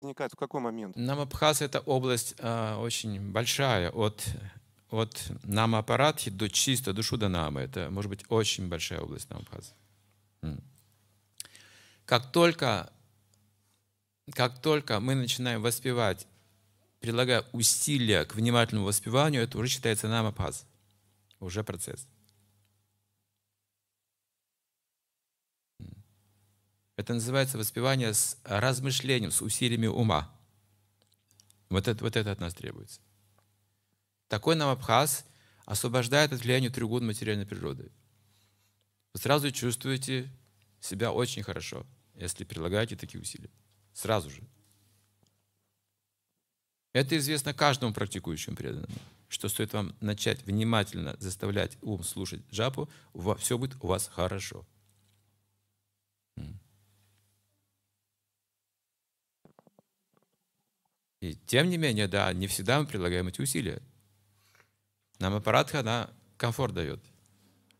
возникает в какой момент? Намабхас — это область э, очень большая, от, от намапаратхи до чисто до намы. Это может быть очень большая область намабхаса. Как только, как только мы начинаем воспевать, прилагая усилия к внимательному воспеванию, это уже считается намабхас, уже процесс. Это называется воспевание с размышлением, с усилиями ума. Вот это, вот это от нас требуется. Такой нам Абхаз освобождает от влияния треугодной материальной природы. Вы сразу чувствуете себя очень хорошо, если прилагаете такие усилия. Сразу же. Это известно каждому практикующему преданному, что стоит вам начать внимательно заставлять ум слушать джапу, все будет у вас хорошо. И тем не менее, да, не всегда мы прилагаем эти усилия. Нам аппаратха, она комфорт дает,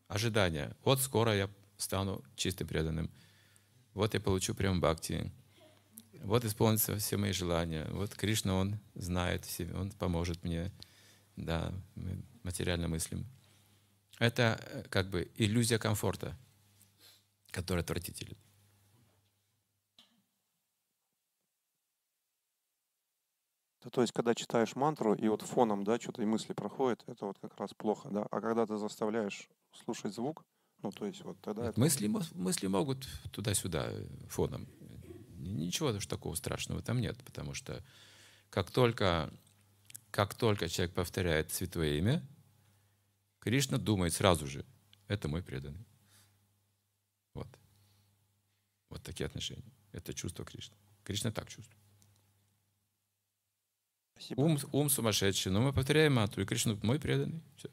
ожидание. Вот скоро я стану чистым преданным. Вот я получу прям бхакти. Вот исполнятся все мои желания. Вот Кришна, Он знает, Он поможет мне. Да, мы материально мыслим. Это э, как бы иллюзия комфорта, которая отвратительна. То есть, когда читаешь мантру, и вот фоном, да, что-то и мысли проходят, это вот как раз плохо, да. А когда ты заставляешь слушать звук, ну, то есть вот тогда... Это... Мысли, мысли могут туда-сюда э, фоном. Ничего уж такого страшного там нет, потому что как только, как только человек повторяет святое имя, Кришна думает сразу же, это мой преданный. Вот. Вот такие отношения. Это чувство Кришны. Кришна так чувствует. Спасибо. Ум, ум сумасшедший. Но мы повторяем мантру, и Кришна мой преданный. Все.